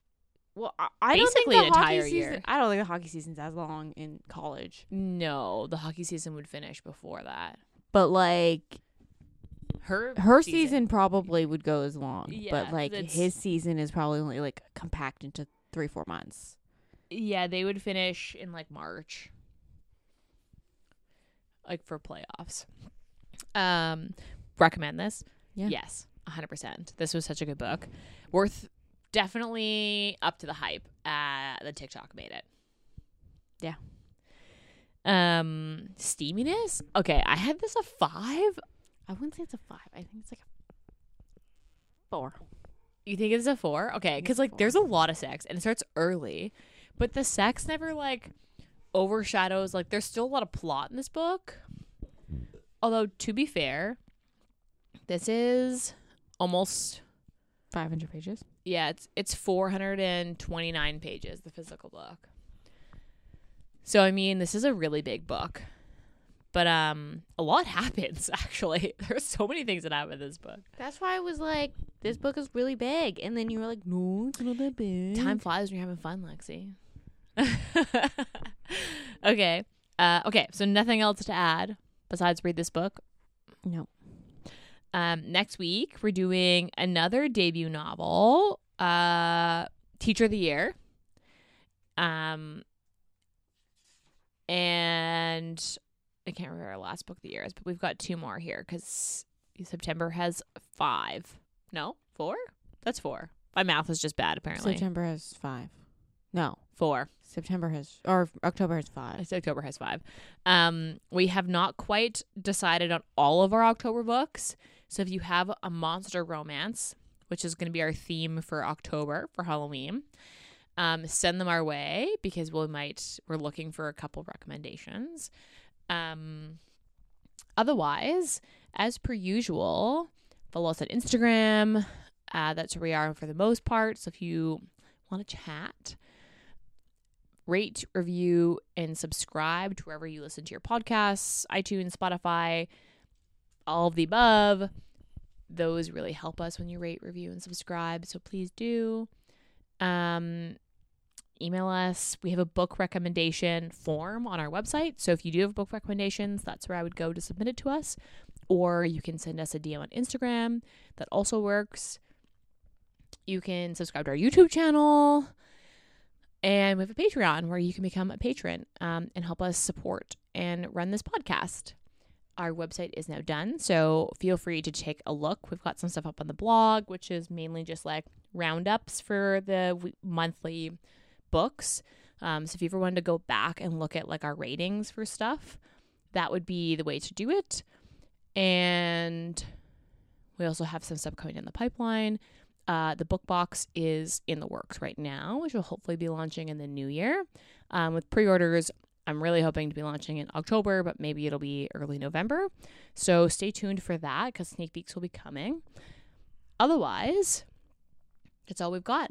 Well, I, I Basically don't think the hockey entire season, year. I don't think the hockey season's as long in college. No, the hockey season would finish before that. But like Her her season, probably would go as long. Yeah, but like his season is probably only like compact into three four months. Yeah, they would finish in like March. Like for playoffs. Um recommend this? Yeah. Yes, 100%. This was such a good book. Worth definitely up to the hype uh the TikTok made it. Yeah. Um steaminess? Okay, I had this a 5. I wouldn't say it's a five. I think it's like a four. You think it's a 4? Okay, cuz like four. there's a lot of sex and it starts early, but the sex never like overshadows like there's still a lot of plot in this book. Although to be fair, this is almost Five hundred pages. yeah, it's it's 429 pages the physical book. So I mean, this is a really big book. But um a lot happens actually. There's so many things that happen in this book. That's why I was like, this book is really big, and then you were like, no, it's not that big. Time flies when you're having fun, Lexi. okay. Uh, okay, so nothing else to add besides read this book. No. Um, next week we're doing another debut novel, uh, Teacher of the Year. Um, and I can't remember our last book of the year is, but we've got two more here because September has five. No, four. That's four. My math was just bad. Apparently, September has five. No, four. September has or October has five. It's October has five. Um, we have not quite decided on all of our October books. So if you have a monster romance, which is going to be our theme for October for Halloween, um, send them our way because we might we're looking for a couple recommendations. Um, otherwise, as per usual, follow us on Instagram. Uh, that's where we are for the most part. So if you want to chat, rate, review, and subscribe to wherever you listen to your podcasts, iTunes, Spotify, all of the above. Those really help us when you rate, review, and subscribe. So please do. Um, email us. We have a book recommendation form on our website. So if you do have book recommendations, that's where I would go to submit it to us. Or you can send us a DM on Instagram. That also works. You can subscribe to our YouTube channel. And we have a Patreon where you can become a patron um, and help us support and run this podcast. Our website is now done, so feel free to take a look. We've got some stuff up on the blog, which is mainly just like roundups for the monthly books. Um, so if you ever wanted to go back and look at like our ratings for stuff, that would be the way to do it. And we also have some stuff coming in the pipeline. Uh, the book box is in the works right now, which will hopefully be launching in the new year. Um, with pre orders, I'm really hoping to be launching in October, but maybe it'll be early November. So stay tuned for that because sneak peeks will be coming. Otherwise, that's all we've got.